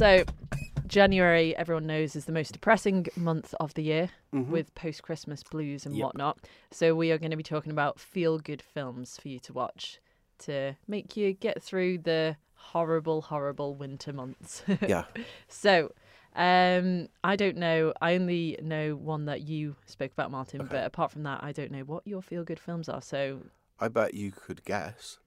So, January, everyone knows, is the most depressing month of the year Mhm. with post Christmas blues and Yep. whatnot. So, we are going to be talking about feel good films for you to watch to make you get through the horrible, horrible winter months. yeah. So, um, I don't know. I only know one that you spoke about, Martin. Okay. But apart from that, I don't know what your feel good films are. So, I bet you could guess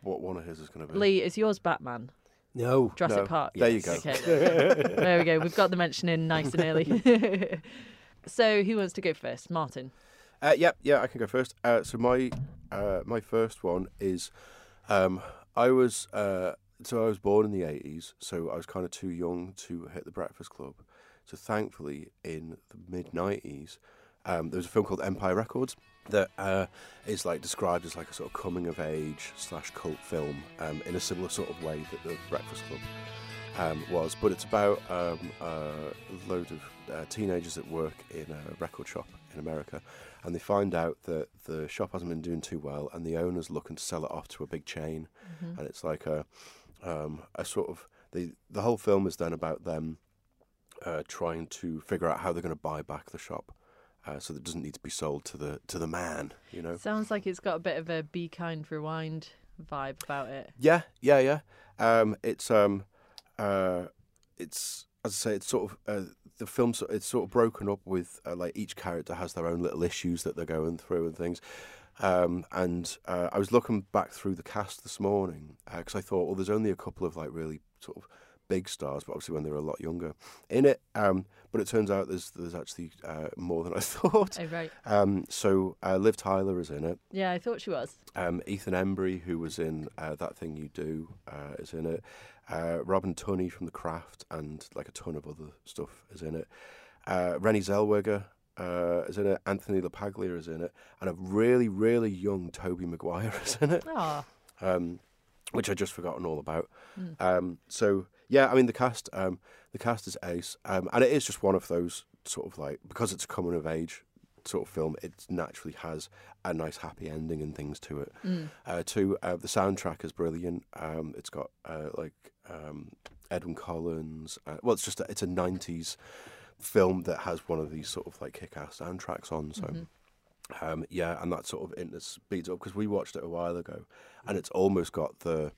what one of his is going to be. Lee, is yours Batman? No. Jurassic No. Park. There you go. Okay. there we go. We've got the mention in nice and early. so, who wants to go first? Martin. Uh, yeah, yeah, I can go first. Uh, so my uh, my first one is, um, I was uh, so I was born in the eighties, so I was kind of too young to hit the Breakfast Club. So thankfully, in the mid nineties, um, there was a film called Empire Records that uh, is like described as like a sort of coming of age slash cult film um, in a similar sort of way that the Breakfast Club um, was, but it's about um, a load of uh, teenagers that work in a record shop in America, and they find out that the shop hasn't been doing too well, and the owner's looking to sell it off to a big chain, Mm-hmm. and it's like a um, a sort of the the whole film is then about them uh, trying to figure out how they're going to buy back the shop. Uh, so that it doesn't need to be sold to the to the man, you know. Sounds like it's got a bit of a Be Kind Rewind vibe about it. Yeah, yeah, yeah. Um, it's um, uh, it's as I say, it's sort of uh, the film's it's sort of broken up with uh, like each character has their own little issues that they're going through and things. Um, and uh, I was looking back through the cast this morning because I thought, well, there's only a couple of like really sort of big stars, but obviously when they were a lot younger in it. Um, but it turns out there's there's actually uh, more than I thought. Oh, right. Um, so uh, Liv Tyler is in it. Yeah, I thought she was. Um, Ethan Embry, who was in uh, That Thing You Do, uh, is in it. Uh, Robin Tunney from The Craft and like a ton of other stuff is in it. Uh, Renée Zellweger uh, is in it. Anthony LaPaglia is in it. And a really, really young Tobey Maguire is in it, Oh, um, which I'd just forgotten all about. Mm. Um, so, yeah, I mean, the cast um, the cast is ace. Um, and it is just one of those sort of like, because it's a coming of age sort of film, it naturally has a nice happy ending and things to it. mm. Uh, two, uh, the soundtrack is brilliant. Um, it's got uh, like um, Edwyn Collins. Uh, well, it's just a, it's a '90s film that has one of these sort of like kick-ass soundtracks on. So. Mhm. Um, yeah, and that sort of it speeds up because we watched it a while ago, and it's almost got the,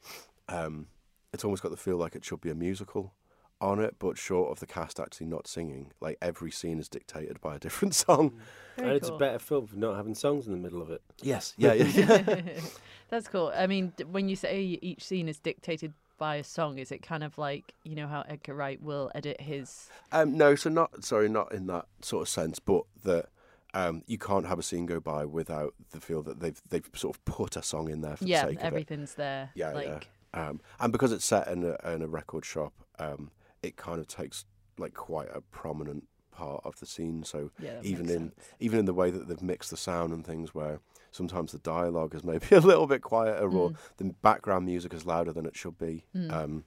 um, it's almost got the feel like it should be a musical on it, but short of the cast actually not singing. Like every scene is dictated by a different song. Very and it's cool. a better film for not having songs in the middle of it. Yes, yeah, yeah, yeah. That's cool. I mean, when you say each scene is dictated by a song, is it kind of like you know how Edgar Wright will edit his? Um, no, so not sorry, not in that sort of sense, but that um, you can't have a scene go by without the feel that they've they've sort of put a song in there for Yeah, the sake of it. Yeah, everything's there. Yeah, yeah. Um, and because it's set in a, in a record shop, um, it kind of takes like quite a prominent part of the scene. So yeah, even in sense. even in the way that they've mixed the sound and things, where sometimes the dialogue is maybe a little bit quieter or Mm. the background music is louder than it should be. Mm. Um,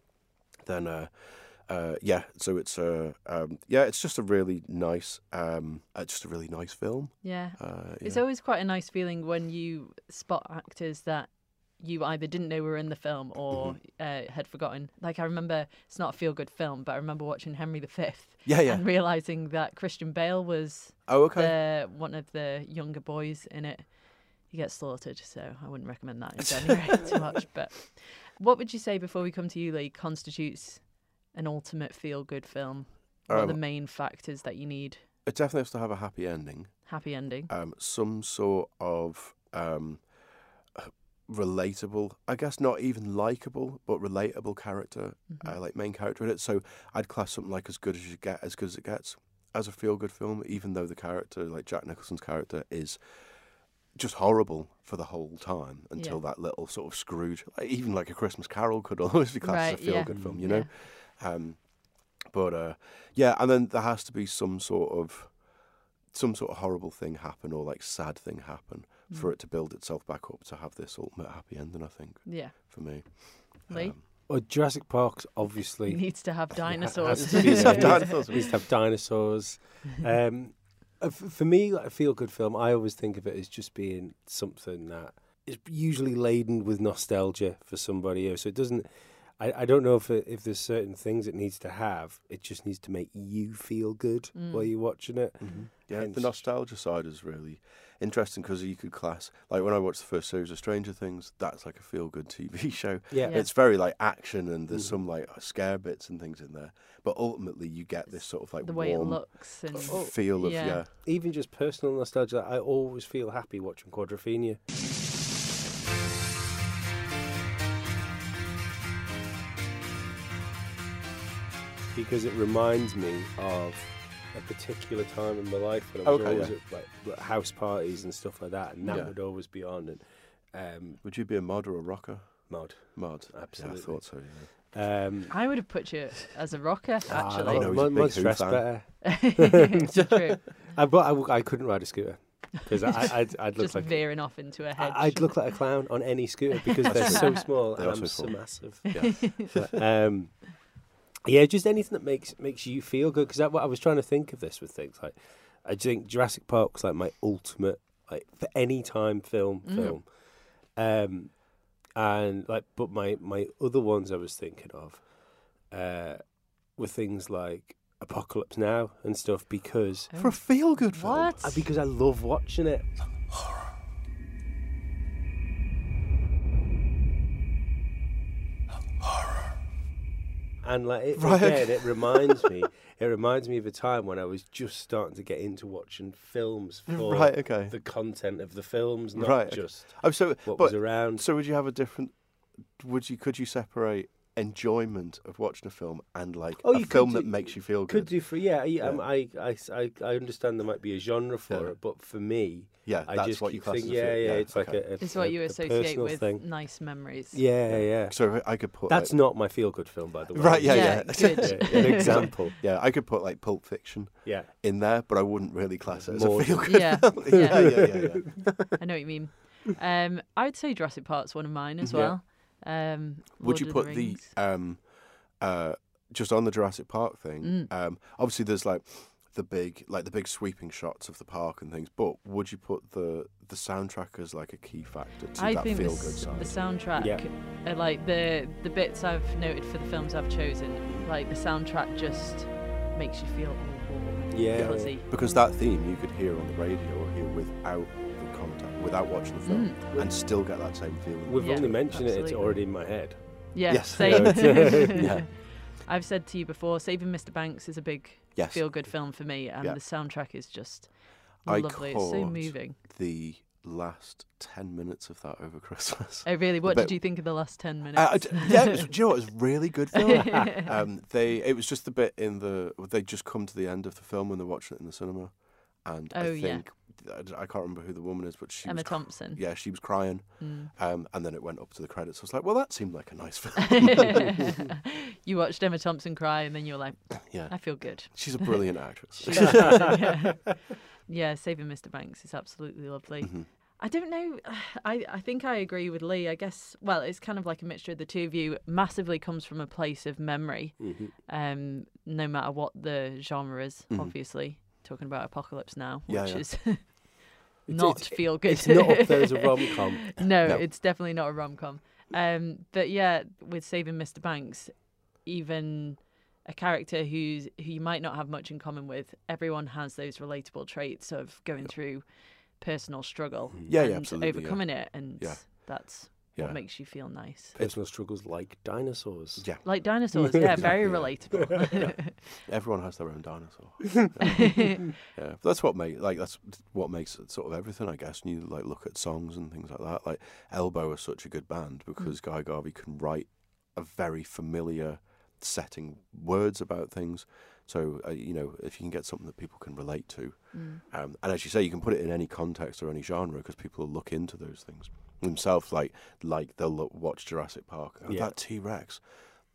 then uh, uh, yeah, so it's a um, yeah, it's just a really nice, um, uh, just a really nice film. yeah. Uh, It's always quite a nice feeling when you spot actors that you either didn't know we were in the film or Mm-hmm. uh, had forgotten. Like I remember, it's not a feel-good film, but I remember watching Henry V yeah, yeah. and realizing that Christian Bale was Oh, okay. the one of the younger boys in it. He gets slaughtered, so I wouldn't recommend that in January too much. But what would you say before we come to you, Lee, constitutes an ultimate feel-good film? What are the Um, main factors that you need? it definitely has to have a happy ending. Happy ending. um, some sort of um, relatable, I guess not even likable, but relatable character, Mhm. uh, like main character in it. So I'd class something like as good as you get, as good as it gets, as a feel good film, even though the character, like Jack Nicholson's character, is just horrible for the whole time until that little sort of Scrooge, like, even like a Christmas Carol could almost be classed Right, as a feel yeah. good film, Mm. you know. Um, but uh, yeah, and then there has to be some sort of some sort of horrible thing happen or like sad thing happen for Mm. it to build itself back up to have this ultimate happy ending. I think Yeah. for me, Lee? Um, Well, Jurassic Park's obviously needs to have dinosaurs. has to be Needs to have dinosaurs. Needs to have dinosaurs. Um, uh, for me, like a feel-good film, I always think of it as just being something that is usually laden with nostalgia for somebody else. So it doesn't. I, I don't know if it, if there's certain things it needs to have. It just needs to make you feel good Mm. while you're watching it. Mm-hmm. Yeah, Hence- the nostalgia side is really interesting because you could class like when I watched the first series of Stranger Things, that's like a feel good TV show. Yeah, Yeah. It's very like action and there's Mhm. some like scare bits and things in there, but ultimately you get this sort of like the way it looks and Oh, feel of yeah. yeah. even just personal nostalgia. I always feel happy watching Quadrophenia. Because it reminds me of a particular time in my life when I was Okay, always yeah. at like, like, house parties and stuff like that, and that Yeah. would always be on. And um, Would you be a mod or a rocker? mod. Mod, Absolutely. Yeah, I thought so. Yeah. Um, I would have put you as a rocker ah, actually. I know, mod- big mod's Who dressed fan. better. it's true. I, but I, w- I couldn't ride a scooter because I, I'd, I'd look Just like veering off into a hedge. I- I'd look like a clown on any scooter because they're so small They and are I'm so so massive. Yeah. But, um, yeah, just anything that makes makes you feel good. Because what I was trying to think of this with things like I think Jurassic Park's like my ultimate like for any time film Mm. film. Um, and like, but my my other ones I was thinking of uh, were things like Apocalypse Now and stuff because For a feel good film. what? uh, because I love watching it. And like it, Right, again, it reminds me. It reminds me of a time when I was just starting to get into watching films for Right, okay. the content of the films, not Right, okay. just Oh, so what but was around. so would you have a different? Would you could you separate enjoyment of watching a film and like Oh, a you film do- that makes you feel good. Could do for yeah, yeah. Um, Yeah. I, I, I, I understand there might be a genre for Yeah. it, but for me, yeah, I that's just what you keep class thinking, as a yeah, yeah, it's like a, a It's what you a associate with thing. nice memories. Yeah, yeah. So I could put That's like, not my feel good film, by the way. Right, yeah, Yeah, yeah. good. Yeah, an example. yeah, I could put like Pulp Fiction Yeah. in there, but I wouldn't really class it as More a feel good Yeah, film. yeah. yeah, yeah, yeah, yeah. I know what you mean. Um, I would say Jurassic Park's one of mine as Yeah. well. Um, Would you put the, the, um, uh, just on the Jurassic Park thing? Mm. Um, obviously, there's like the big, like the big sweeping shots of the park and things. But would you put the the soundtrack as like a key factor to I that think the, feel good s- the soundtrack, Yeah. uh, like the the bits I've noted for the films I've chosen, like the soundtrack just makes you feel all warm, Yeah. fuzzy. Because that theme you could hear on the radio or hear without the contact, without watching the film, Mm. and still get that same feeling. We've Yeah, only mentioned it, it's already in my head. Yeah, Yes. same. Yeah, it's- Yeah. I've said to you before, Saving Mr. Banks is a big yes, feel good film for me, and Yeah. the soundtrack is just I lovely. It's so moving. the last ten minutes of that over Christmas. Oh, really? What bit- did you think of the last 10 minutes? Uh, I d- yeah, it was, do you know what? It was a really good film. um, they it was just the bit in the they just come to the end of the film when they're watching it in the cinema, and Oh, I yeah. think I d- I can't remember who the woman is, but she Emma was Thompson. yeah, she was crying, Mm. um, and then it went up to the credits. I was like, well, that seemed like a nice film. you watched Emma Thompson cry, and then you were like, yeah, I feel good. she's a brilliant actress. yeah. yeah, Saving Mr. Banks is absolutely lovely. Mhm. I don't know. I, I think I agree with Lee. I guess, well, it's kind of like a mixture of the two of you. Massively comes from a place of memory, Mm-hmm. um, no matter what the genre is, Mhm. obviously. Talking about Apocalypse Now, Yeah, which yeah. is not it's- feel good. It's not up there as a rom com. no, No. it's definitely not a rom com. Um, but yeah, with Saving Mr. Banks, even a character who's who you might not have much in common with, everyone has those relatable traits of going through personal struggle Yeah, and yeah, absolutely. yeah. overcoming it, and Yeah. that's Yeah. what makes you feel nice. Personal struggles like dinosaurs. Yeah, Like dinosaurs, yeah, very Exactly, relatable. everyone has their own dinosaur. yeah, but that's what make like that's what makes it sort of everything, I guess. And you like look at songs and things like that. Like Elbow is such a good band because Guy Garvey can write a very familiar setting, words about things. So uh, you know, if you can get something that people can relate to, Mm. um, and as you say, you can put it in any context or any genre because people will look into those things themselves. Like like they'll look, watch Jurassic Park. and go, Yeah. That T Rex,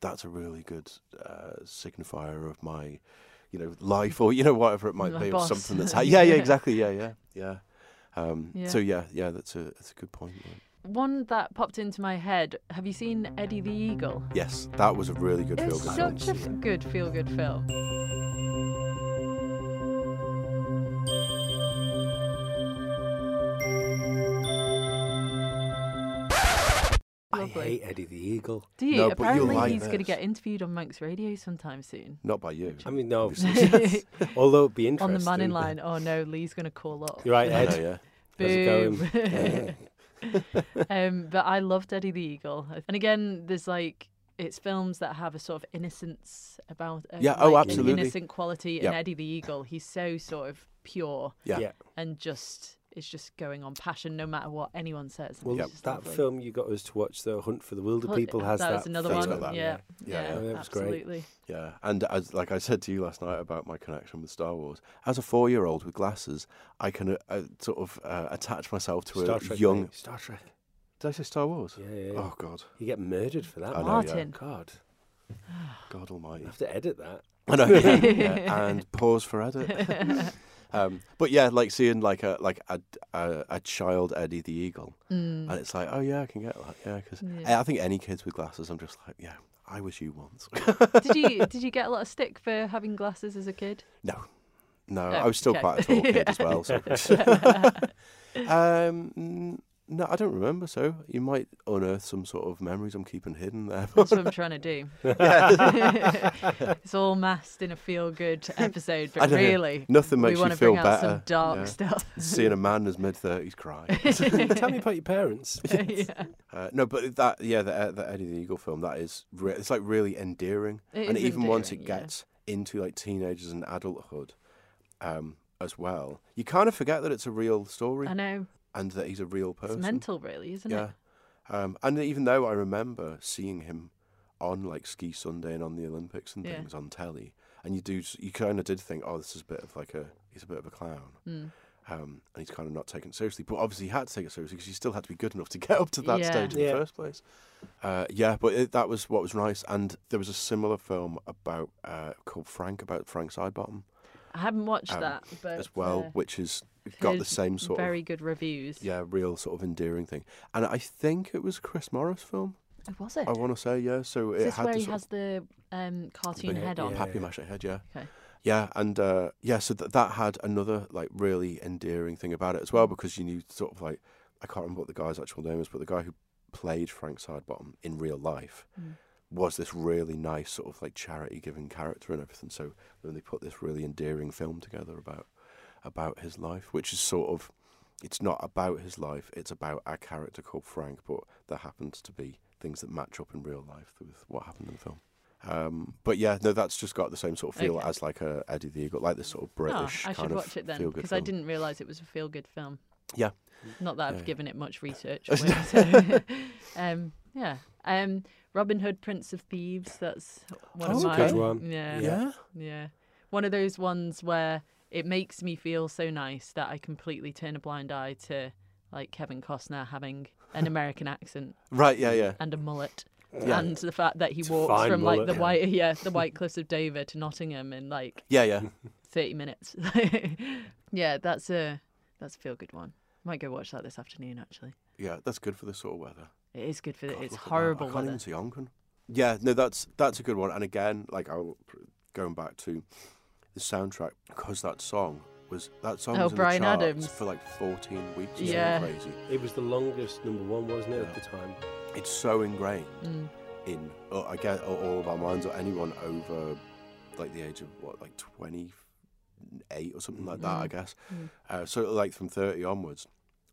that's a really good uh, signifier of my, you know, life or you know whatever it might My be, or something that's ha- yeah yeah exactly yeah yeah yeah. Um, Yeah. So yeah yeah that's a that's a good point. yeah. One that popped into my head. Have you seen Eddie the Eagle? Yes, that was a really good feel It's good such a good feel good film. I hate Eddie the Eagle. Do you? No, but you'll Apparently, like he's going to this. get interviewed on Manx Radio sometime soon. Not by you. I mean, no, Obviously. although it'd be interesting. on interesting. the Mannin Line. Oh no, Lee's going to call up. You're right, I know, Ed. yeah. How's it Boo. um, but I loved Eddie the Eagle, and again, there's like it's films that have a sort of innocence about. Uh, Yeah, oh, like, an absolutely. Innocent quality. Yeah. And Eddie the Eagle, he's so sort of pure Yeah. Yeah. and just is just going on passion, no matter what anyone says. Well, it's just that lovely. film you got us to watch, The Hunt for the Wilder Hunt- People, has that that. was another film. One. got that, yeah, yeah. yeah, Yeah, that was great. absolutely. Yeah, and as like I said to you last night about my connection with Star Wars, as a four-year-old with glasses, I can uh, uh, sort of uh, attach myself to Star a Trek. young. mate. Star Trek. Did I say Star Wars? Yeah, yeah. yeah. Oh God, You get murdered for that. I man. know, yeah. Martin. God, God I Almighty! have to edit that. I know. yeah, yeah, and pause for edit. um, but yeah, like seeing like a like a a, a child Eddie the Eagle, Mm. and it's like, oh yeah, I can get that. Yeah, because Yeah. I think any kids with glasses, I'm just like, yeah, I was you once. did you did you get a lot of stick for having glasses as a kid? no, no, Oh, I was still okay. quite a tall kid as well. So. Um, no, I don't remember. So you might unearth some sort of memories I'm keeping hidden there. That's what I'm trying to do. it's all masked in a feel good episode, I but know. really, Nothing we makes want you to feel bring out better. some dark yeah. stuff. Seeing a man in his mid thirties cry. Tell me about your parents. yeah. Uh, no, but that yeah, the, the Eddie the Eagle film that is re- it's like really endearing, It and is even once it yeah. gets into like teenagers and adulthood, um, as well, you kind of forget that it's a real story I know. And that he's a real person. It's person. mental, really, isn't yeah. it? Um, and even though I remember seeing him on like Ski Sunday and on the Olympics and Yeah. things on telly, and you do, you kind of did think, oh, this is a bit of like a, he's a bit of a clown, Mm. um, and he's kind of not taken seriously. But obviously, he had to take it seriously because he still had to be good enough to get up to that Yeah. stage in Yeah. the first place. Uh, yeah, but it, that was what was nice. And there was a similar film about uh, called Frank about Frank Sidebottom I haven't watched Um, that, but as well, uh, which has got the same sort of very good reviews. yeah, real sort of endearing thing. And I think it was Chris Morris film. Oh, was it? I want to say yeah. So Is it this had where he has the um, cartoon head on? yeah. Happy Masher head, yeah. Okay. Yeah, and uh, yeah, so th- that had another like really endearing thing about it as well because you knew sort of like I can't remember what the guy's actual name is, but the guy who played Frank Sidebottom in real life Mm. Was this really nice sort of like charity giving character and everything. So then they put this really endearing film together about about his life, which is sort of it's not about his life, it's about a character called Frank, but there happens to be things that match up in real life with what happened in the film. Um, but yeah, no, that's just got the same sort of feel Okay. as like a Eddie the Eagle, like this sort of British oh, I kind should of watch it then because I didn't realise it was a feel good film. Yeah. Not that I've Yeah. given it much research. but, um, yeah. Um, Robin Hood, Prince of Thieves. That's one Oh, of my. Good one. Yeah, Yeah, yeah. One of those ones where it makes me feel so nice that I completely turn a blind eye to like Kevin Costner having an American accent right, yeah, yeah, and a mullet. Yeah. And the fact that he It's walks from like the white, yeah, the White Cliffs of Dover to Nottingham in like yeah, yeah. 30 minutes. yeah, that's a that's a feel good one. Might go watch that this afternoon actually. Yeah, that's good for this sort of weather. It is good for the, God, it's look at that. horrible I can't even see Onchan. Yeah, no, that's that's a good one. And again, like I'll going back to the soundtrack because that song was that song Oh, was in Bryan the charts Adams. for like 14 weeks. Or Yeah. crazy. It was the longest number one, wasn't it, Yeah. at the time? It's so ingrained Mm. in, uh, I guess, all all of our minds, or anyone over like the age of what, like 28 or something like that, I Mm. guess. Mm. Uh, so like from 30 onwards,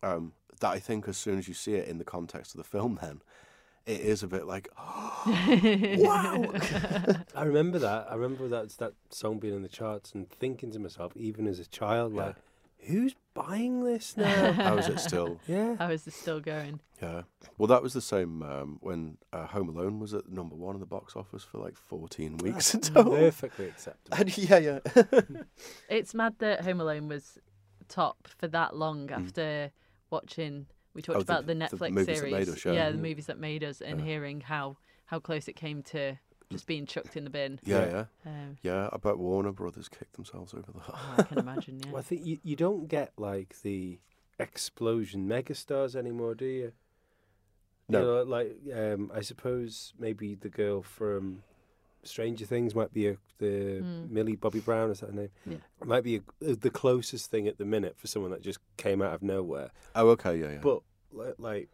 um, that I think as soon as you see it in the context of the film, then it is a bit like, oh, wow. I remember that. I remember that that song being in the charts and thinking to myself, even as a child, Yeah. like, who's buying this now? How is it still? yeah. How is this still going? Yeah. Well, that was the same um, when uh, Home Alone was at number one in the box office for like 14 weeks in total. Perfectly acceptable. And yeah, yeah. It's mad that Home Alone was top for that long Mm. After watching. We talked Oh, about the the Netflix movies that series, made us, yeah. yeah, the Mhm. movies that made us, and Yeah. hearing how how close it came to just being chucked in the bin. yeah, Yeah. yeah. Um, Yeah, I bet Warner Brothers kicked themselves over the oh, I can imagine. Yeah. Well, I think you, you don't get like the explosion megastars anymore, do you? No. You know, like um, I suppose maybe the girl from Stranger Things might be a, the Mm. Millie Bobby Brown, is that her name? Yeah. Might be a, the closest thing at the minute for someone that just came out of nowhere. Oh, okay, yeah, yeah. But li- like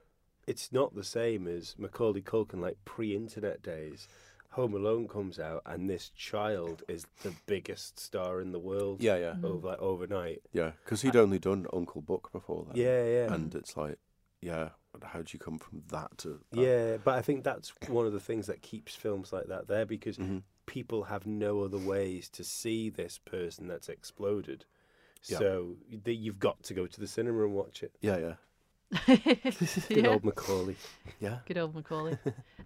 it's not the same as Macaulay Culkin like pre-internet days. Home Alone comes out, and this child is the biggest star in the world. Yeah, yeah, over like overnight. yeah. Because he'd only done Uncle Buck before that. Yeah, yeah, and it's like, yeah, how do you come from that to that? yeah. But I think that's one of the things that keeps films like that there because Mhm. people have no other ways to see this person that's exploded. Yeah. So th- you've got to go to the cinema and watch it. yeah, yeah, Good Yeah. old Macaulay. yeah. Good old Macaulay.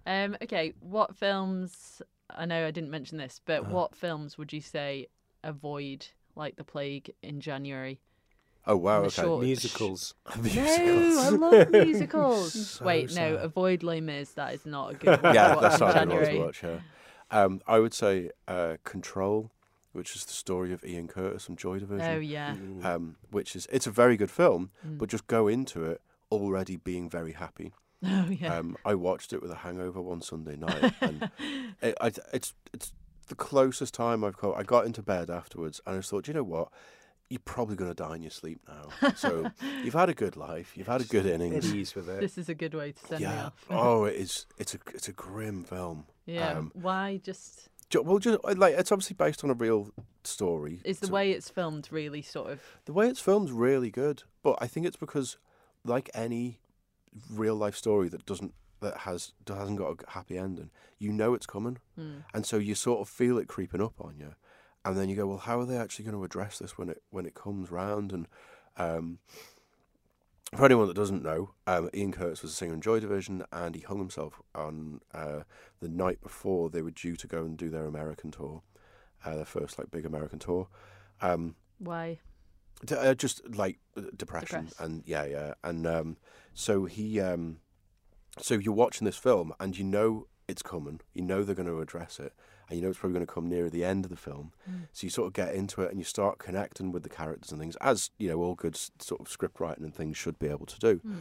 um, okay, what films? I know I didn't mention this, but Uh-huh. what films would you say avoid like the plague in January? Oh wow, okay. short- Musicals. No, I love musicals. So Wait, no, avoid Les Mis. That is not a good one. yeah, that's not a good one to watch. Yeah, um, I would say uh, Control, which is the story of Ian Curtis from Joy Division. Oh yeah. Um, which is it's a very good film, Mm. but just go into it already being very happy. Oh yeah. Um, I watched it with a hangover one Sunday night, and it, I, it's it's the closest time I've got. I got into bed afterwards, and I just thought, you know what, you're probably going to die in your sleep now. So you've had a good life, you've had a good At innings. ease with it. this is a good way to send me Yeah. off. oh, it is. It's a it's a grim film. yeah. um, Why just Well, just like it's obviously based on a real story. is the so- way it's filmed really sort of The way it's filmed really good, but I think it's because, like any real life story that doesn't that has that hasn't got a happy ending, you know it's coming, hmm. and so you sort of feel it creeping up on you, and then you go, well, how are they actually going to address this when it when it comes round? And um, for anyone that doesn't know, um, Ian Curtis was a singer in Joy Division, and he hung himself on uh, the night before they were due to go and do their American tour, uh, their first like big American tour. Um, why? D- uh, just like depression Depressed. and yeah yeah and um so he um so you're watching this film and you know it's coming you know they're going to address it and you know it's probably going to come near the end of the film Mm. so you sort of get into it and you start connecting with the characters and things as you know all good sort of script writing and things should be able to do Hmm.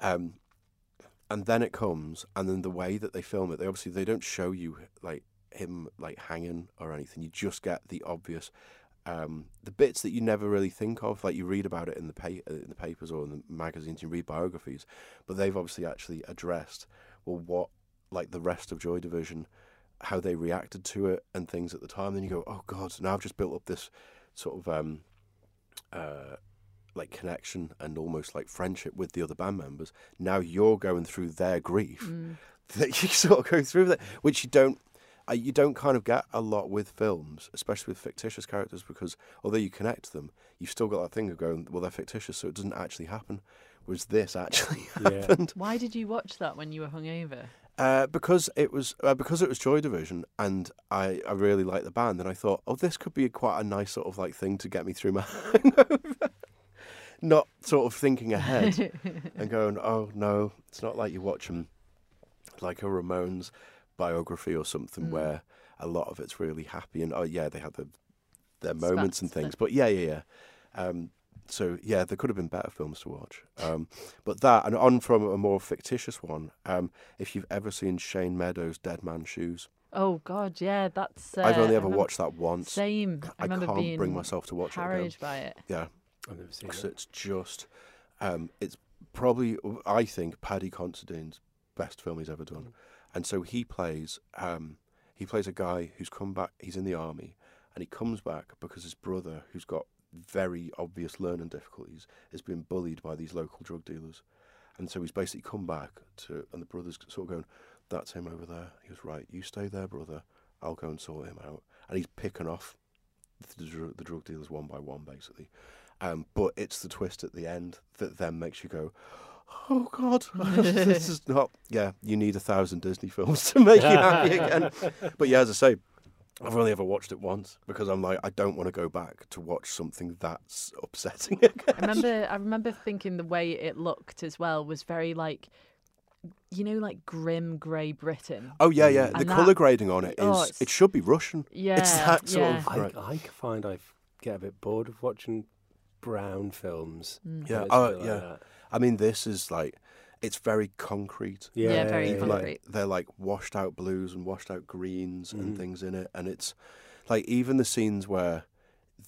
um and then it comes and then the way that they film it they obviously they don't show you like him like hanging or anything you just get the obvious um, the bits that you never really think of, like you read about it in the pa- uh, in the papers or in the magazines, you read biographies, but they've obviously actually addressed well what like the rest of Joy Division, how they reacted to it and things at the time. Then you go, oh god, now I've just built up this sort of um, uh, like connection and almost like friendship with the other band members. Now you're going through their grief Mm. that you sort of go through that, which you don't. Uh, you don't kind of get a lot with films, especially with fictitious characters, because although you connect them, you've still got that thing of going, well, they're fictitious, so it doesn't actually happen. Whereas this actually Yeah. happened Why did you watch that when you were hungover? Uh, because it was uh, because it was Joy Division, and I, I really liked the band, and I thought, oh, this could be quite a nice sort of like thing to get me through my hangover. Not sort of thinking ahead and going, oh no, it's not like you're watching like a Ramones biography or something Mm. where a lot of it's really happy and oh yeah, they had the, their moments and Spats, things, but yeah, yeah, yeah. Um, so yeah, there could have been better films to watch. Um, but that and on from a more fictitious one. Um, if you've ever seen Shane Meadows' Dead Man Shoes, oh God, yeah, that's. Uh, I've only ever remember- watched that once. Same. I I remember can't being bring myself to watch it again. carried by it. Yeah, I've never seen because that. it's just, um, it's probably I think Paddy Considine's best film he's ever done, Mm. and so he plays um, he plays a guy who's come back. He's in the army, and he comes back because his brother, who's got very obvious learning difficulties, has been bullied by these local drug dealers, and so he's basically come back to, and the brother's sort of going, "That's him over there." He goes, "Right, you stay there, brother. I'll go and sort him out," and he's picking off the, dr- the drug dealers one by one, basically. Um, but it's the twist at the end that then makes you go, "Oh God, this is not." Yeah, you need a thousand Disney films to make you happy again. But yeah, as I say, I've only ever watched it once because I'm like, I don't want to go back to watch something that's upsetting again. I remember I remember thinking the way it looked as well was very like you know like grim grey Britain. Oh yeah, yeah. The And that- color grading on it is Oh, it should be Russian. Yeah. It's that sort yeah. of I. I find I get a bit bored of watching brown films. Mm. Yeah, When it's a oh, like yeah. that. I mean, this is like it's very concrete. Yeah, very yeah, concrete. like they're like washed out blues and washed out greens and Mhm. things in it and it's like even the scenes where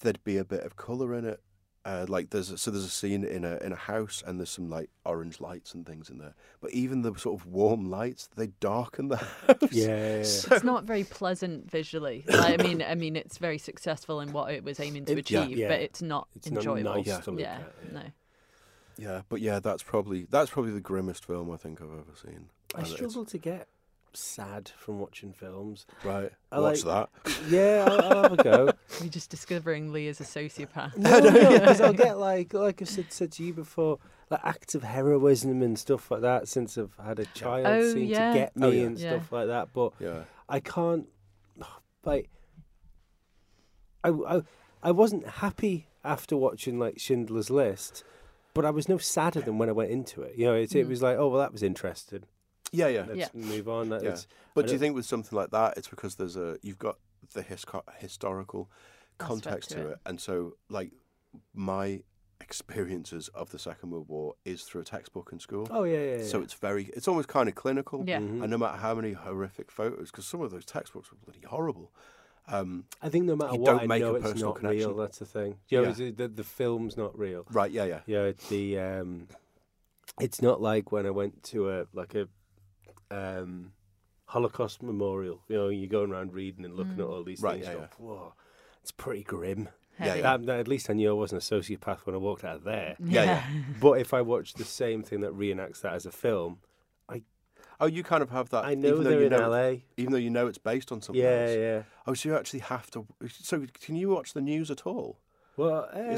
there'd be a bit of color in it uh, like there's a, so there's a scene in a in a house and there's some like orange lights and things in there. But even the sort of warm lights, they darken the house. Yeah, yeah, yeah. So- It's not very pleasant visually. Like, I mean, I mean, it's very successful in what it was aiming to It- achieve, yeah. but it's not It's not enjoyable. nice Yeah. to look yeah, at. yeah. no. Yeah, but yeah, that's probably that's probably the grimmest film I think I've ever seen. I struggle to get sad from watching films. Right, I watch like- that. Yeah, I'll, I'll have a go. We're just discovering Lee as a sociopath. No, no, because I'll get like like I said, said to you before, like acts of heroism and stuff like that. Since I've had a child, Oh, seem yeah. to get oh, me Oh, yeah. and Yeah. stuff like that. But Yeah, I can't, like, I, I, I wasn't happy after watching like Schindler's List, but I was no sadder than when I went into it. You know, it, it Mm. was like, oh well, that was interesting. yeah, yeah. Let's Yeah. move on. That, Yeah. But do you think with something like that, it's because there's a you've got the hisco- historical context to to it. it. and so like my experiences of the Second World War is through a textbook in school. oh yeah, yeah. yeah. So it's very, it's almost kind of clinical. Yeah. Mhm. And no matter how many horrific photos, because some of those textbooks were bloody horrible. Um, I think no matter you what, don't I make know a it's personal not connection. real. That's the thing. You know, Yeah. the, the film's not real. right? Yeah, yeah. Yeah, it's the um, it's not like when I went to a like a um, Holocaust memorial. You know, you're going around reading and looking at Mm. all these Right, things. yeah, you go, Whoa, it's pretty grim. Yeah, Heavy. yeah. Um, at least I knew I wasn't a sociopath when I walked out of there. Yeah, yeah. But if I watched the same thing that reenacts that as a film, Oh, you kind of have that. I know even though they're you in know, LA. even though you know it's based on something Yeah, else. yeah. Oh, so you actually have to. So can you watch the news at all? Well, um,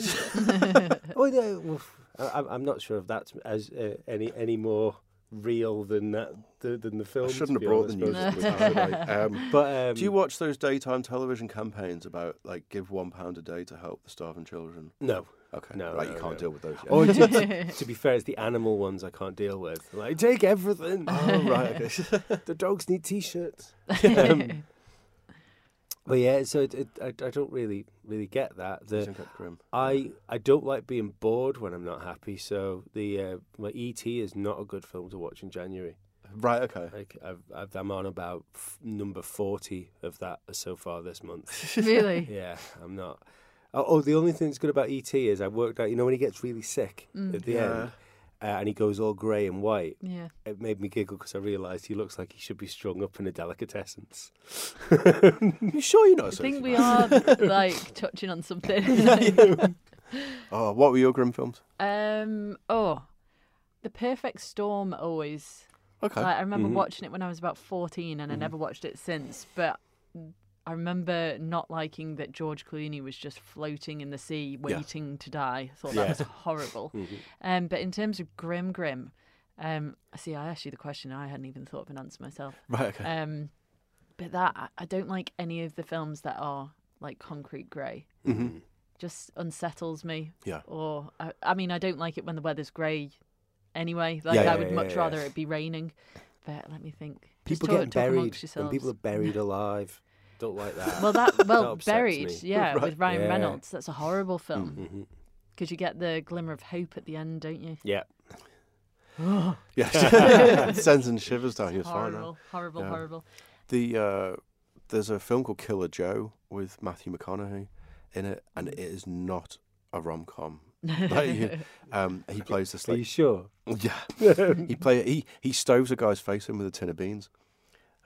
oh, no, well, I, I'm- I'm not sure if that's as uh, any any more real than that th- than the film. I shouldn't have brought the news. but- into this, should I? Um, But um, do you watch those daytime television campaigns about like give one pound a day to help the starving children? No. Okay, No, right, no, you can't no. deal with those. Yet. Or to, to, to be fair, it's the animal ones I can't deal with. Like, take everything. oh, right. Okay. the dogs need t-shirts. Um, but yeah, so it, it, I, I don't really really get that. The grim? I I don't like being bored when I'm not happy. So the uh, my ET is not a good film to watch in January. Right. Okay. Like I've, I've I'm on about f- number forty of that so far this month. really? yeah, I'm not. Oh, oh, the only thing that's good about ET is I worked out. You know when he gets really sick Mm. at the Yeah. end, uh, and he goes all grey and white. Yeah. It made me giggle because I realised he looks like he should be strung up in a delicatessen. you sure you're not? I a think we sociopath? are like touching on something. Oh, what were your grim films? um. Oh, The Perfect Storm always. Okay. Like, I remember Mhm. watching it when I was about fourteen, and I Mhm. never watched it since. But I remember not liking that George Clooney was just floating in the sea, waiting to die. I thought that Yeah. was horrible. Mhm. Um, but in terms of grim, grim, um, see, I asked you the question. I hadn't even thought of an answer myself. right. Okay. Um, but that I- don't like any of the films that are like concrete grey. Mhm. Just unsettles me. Yeah. Or I, I mean, I don't like it when the weather's grey. Anyway, like Yeah, I would yeah, much yeah. rather it be raining. But let me think. Just People talk, getting buried when people are buried alive. Don't like that. Well, that well upsets buried, me. yeah, Right. with Ryan Yeah. Reynolds. That's a horrible film Mhm. because you get the glimmer of hope at the end, don't you? Yeah. Yeah. it sends and shivers down your spine. now. horrible, horrible, Yeah. horrible. The uh, there's a film called Killer Joe with Matthew McConaughey in it, and it is not a rom com. Like, um, he plays this Are you sure? yeah. He play he he stoves a guy's face in with a tin of beans.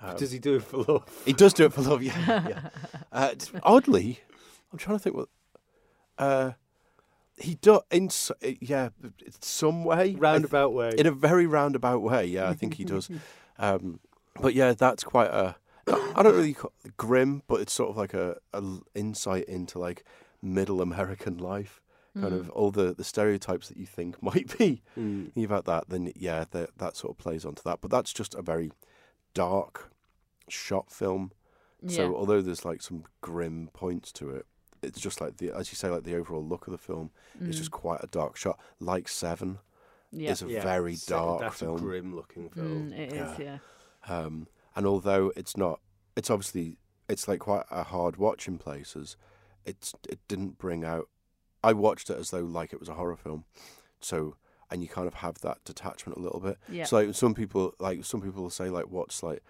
Um, Does he do it for love? he does do it for love. Yeah. yeah. Uh, oddly, I'm trying to think what. Uh, he does in yeah some way Roundabout way. in a very roundabout way. Yeah, I think he does. Um, but yeah, that's quite a. I don't really call it grim, but it's sort of like a, a insight into like middle American life, kind Mm. of all the, the stereotypes that you think might be Mm. about that. Then yeah, that that sort of plays onto that. But that's just a very dark shot film. yeah. So although there's like some grim points to it, it's just like the as you say, like the overall look of the film is Mm. just quite a dark shot. Like Seven yeah. is a Yeah, very so dark That's film. a grim looking film. Mm, it is, Yeah. yeah. Um, and although it's not, it's obviously it's like quite a hard watch in places. It's it didn't bring out. I watched it as though like it was a horror film, so and you kind of have that detachment a little bit. Yeah. So like some people like some people will say like what's like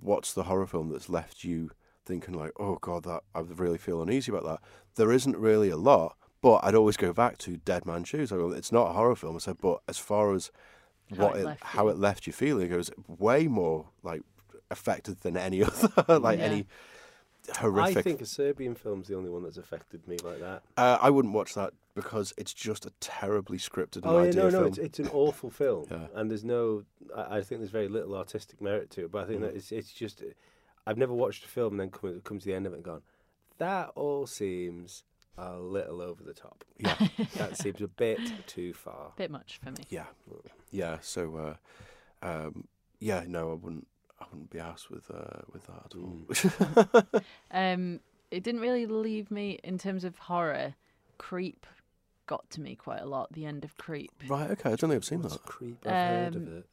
what's the horror film that's left you thinking like oh god that I really feel uneasy about that. There isn't really a lot, But I'd always go back to Dead Man's Shoes. I go, it's not a horror film. I said, but as far as How what it it, left how you. it left you feeling, it goes way more like affected than any other, like Yeah. any horrific. I think a Serbian film's the only one that's affected me like that. uh, I wouldn't watch that because it's just a terribly scripted and Oh yeah, idea no, no, film. it's, it's an awful film, Yeah. and there's no. I, I think there's very little artistic merit to it, but I think Mm. that it's it's just. I've never watched a film and then come come to the end of it and gone, that all seems a little over the top. Yeah. that seems a bit too far. Bit much for me. Yeah, yeah. So, uh, um, yeah, no, I wouldn't. I wouldn't be asked with uh, with that at all. Um, it didn't really leave me in terms of horror. Creep got to me quite a lot. The end of Creep. right. Okay. I don't think I've seen What's that. creep? I've heard of Um, it.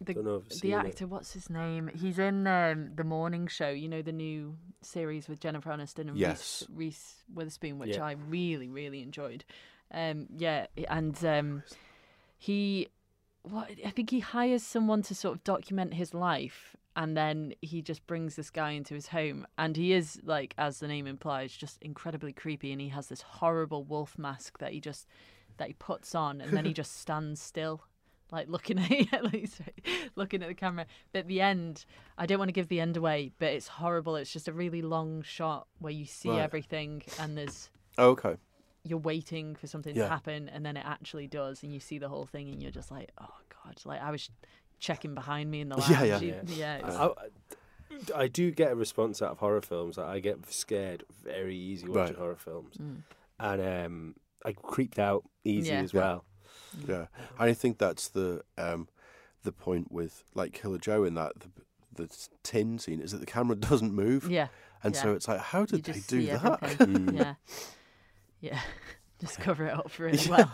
The, Don't know if I've the seen it. actor, what's his name? He's in um, the Morning Show. You know the new series with Jennifer Aniston and Yes. Reese, Reese Witherspoon, which Yeah. I really, really enjoyed. Um, yeah, and um, he, what I think he hires someone to sort of document his life, and then he just brings this guy into his home, and he is like, as the name implies, just incredibly creepy, and he has this horrible wolf mask that he just that he puts on, and then he just stands still like looking at like, sorry, looking at the camera. But at the end, I don't want to give the end away, but it's horrible. It's just a really long shot where you see Right. everything and there's Oh, okay. you're waiting for something Yeah. to happen and then it actually does and you see the whole thing and you're just like, oh god, like I was checking behind me in the lounge. Yeah, yeah. You- yeah. it's- I, I- I do get a response out of horror films. I get scared very easy watching Right. horror films, Mm. and um, I creeped out easy Yeah. as well. Yeah, I think that's the um, the point with like Killer Joe in that the the tin scene is that the camera doesn't move, yeah. and so it's like, how did they do that? Mm. yeah. Yeah. Just cover it up really well.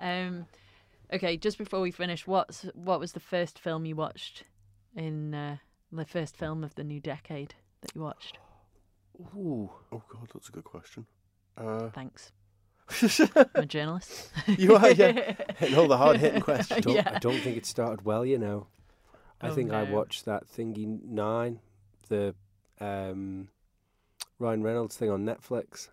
um, okay, just before we finish, what's what was the first film you watched in uh, the first film of the new decade that you watched? Ooh, oh god, that's a good question. Uh, Thanks. I'm a journalist. you are, yeah, hitting all the hard hitting questions. Don't, Yeah. I don't think it started well, you know. I Oh, think I watched that thingy nine, the um, Ryan Reynolds thing on Netflix.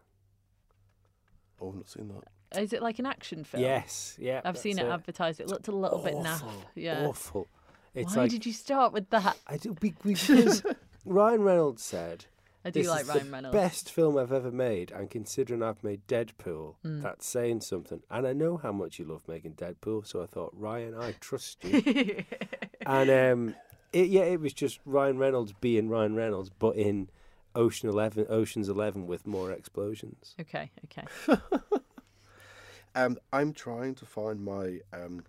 Oh, I've not seen that. Is it like an action film? Yes, yeah. I've seen it that's advertised. It looked a little bit naff. Awful, Yeah. awful. It's Why like did you start with that? I do because Ryan Reynolds said I do this like is Ryan the Reynolds. best film I've ever made, and considering I've made Deadpool, Mm. that's saying something. And I know how much you love making Deadpool, so I thought, Ryan, I trust you. and um, it, yeah, it was just Ryan Reynolds being Ryan Reynolds, but in Ocean Eleven, Ocean's Eleven with more explosions. okay, okay. Um, I'm trying to find my um,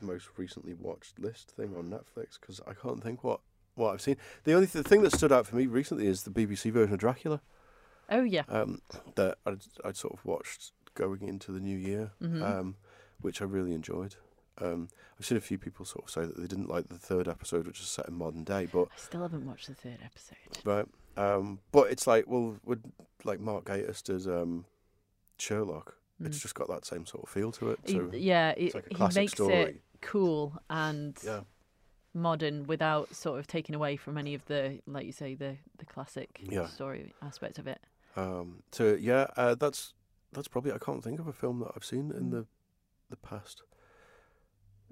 most recently watched list thing on Netflix because I can't think what, what I've seen. The only th- thing that stood out for me recently is the BBC version of Dracula Oh yeah. um, that I'd, I'd sort of watched going into the new year, Mhm. um, which I really enjoyed. Um, I've seen a few people sort of say that they didn't like the third episode, which is set in modern day, but I still haven't watched the third episode. right. Um, but it's like, well, would like Mark Gatiss did um, Sherlock. It's Mm. just got that same sort of feel to it. He- yeah, it, it's like a he classic makes story. it cool and Yeah. modern without sort of taking away from any of the, like you say, the the classic Yeah. story aspect of it. Um, so yeah, uh, that's that's probably I can't think of a film that I've seen in Mm. the the past.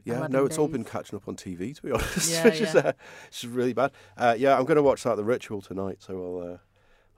Yeah, no, it's all been catching up on TV to be honest, Yeah, which is yeah. uh, which is really bad. Uh, yeah, I'm going to watch that The Ritual tonight, so I'll uh,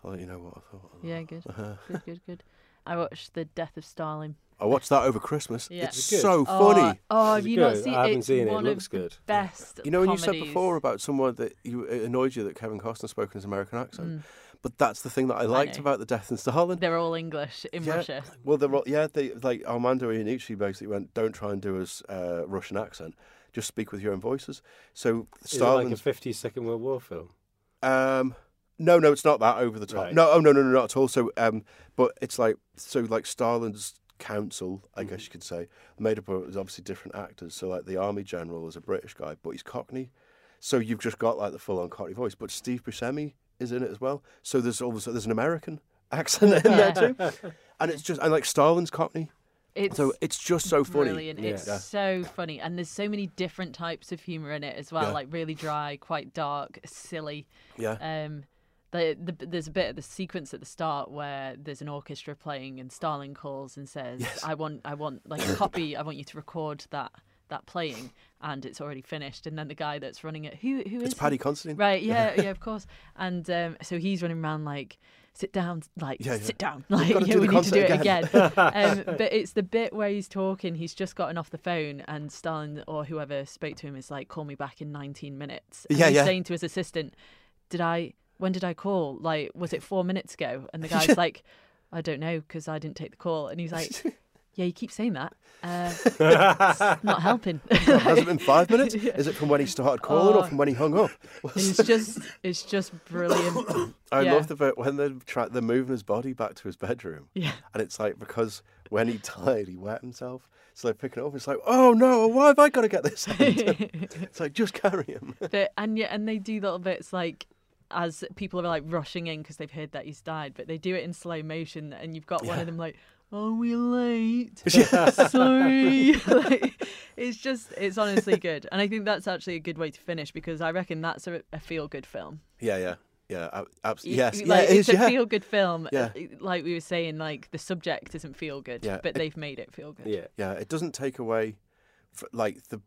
I'll let you know what I thought. Yeah, good, good, good, good. I watched The Death of Stalin. I watched that over Christmas. Yeah. It's Is it good? so Oh, funny. Oh, Is have it you not good? seen I haven't seen it. It looks good. Best. You know when you said before about someone that you it annoyed you that Kevin Costner spoke in his American accent, Mm, but that's the thing that I liked know. about the Death and Stalin. they're all English in Yeah. Russia. Well, they're all, yeah, they like Armando Iannucci basically went, "Don't try and do his uh, Russian accent. Just speak with your own voices." So Is it like a Stalin's 50 Second World War film? um, no, no, it's not that over the top. Right. No, oh no, no, no, not at all. So, um, but it's like so like Stalin's council, I Mhm. guess you could say, made up of obviously different actors. So like the army general is a British guy, but he's Cockney. So you've just got like the full on Cockney voice. But Steve Buscemi is in it as well. So there's also there's an American accent in there too, and it's just and like Stalin's Cockney. It's So it's just so funny. brilliant. Yeah. It's Yeah. so funny, and there's so many different types of humor in it as well. Yeah. Like really dry, quite dark, silly. Yeah. Um, the, the, there's a bit of the sequence at the start where there's an orchestra playing and Stalin calls and says, Yes. "I want, I want like a copy. I want you to record that that playing." And it's already finished. And then the guy that's running it, who who is It's he? Paddy Considine. Right, yeah, yeah, of course. And um, so he's running around like, sit down, like, Yeah, yeah. sit down. Like, yeah, do we need to do it concert again. um, but it's the bit where he's talking, he's just gotten off the phone, and Stalin or whoever spoke to him is like, call me back in 19 minutes. And Yeah, he's yeah. saying to his assistant, did I, when did I call? Like, was it four minutes ago? And the guy's like, I don't know, because I didn't take the call. And he's like, yeah, you keep saying that. Uh, it's not helping. Has it been five minutes? Is it from when he started calling Oh. or from when he hung up? it's just, it's just brilliant. I Yeah. love the bit when they're, try- they're moving his body back to his bedroom. Yeah. And it's like, because when he died, he wet himself. So they're picking it up. It's like, oh no, why have I got to get this? it's like, just carry him. but and yeah, and they do little bits like as people are like rushing in because they've heard that he's died, but they do it in slow motion, and you've got one of them like, "Are we late? Sorry." like, it's just, it's honestly good, and I think that's actually a good way to finish because I reckon that's a, a feel-good film. Yeah, yeah. Yeah, ab- abs- Y- yes. like, yeah, it it's is, a yeah. feel-good film. Yeah. uh, Like we were saying, like the subject isn't feel-good, Yeah, but it- they've made it feel good. Yeah. Yeah, it doesn't take away, like the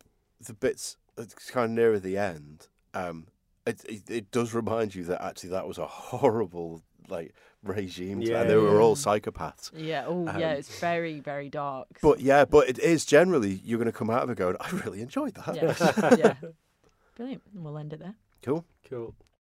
the bits that's kind of nearer the end. Um, it, it it does remind you that actually that was a horrible like regime, Yeah. and they were all psychopaths. Yeah. Oh, yeah. Um, It's very, very dark. But yeah, but it is generally you're going to come out of it going, I really enjoyed that. yeah, yeah. Brilliant. We'll end it there. Cool. Cool.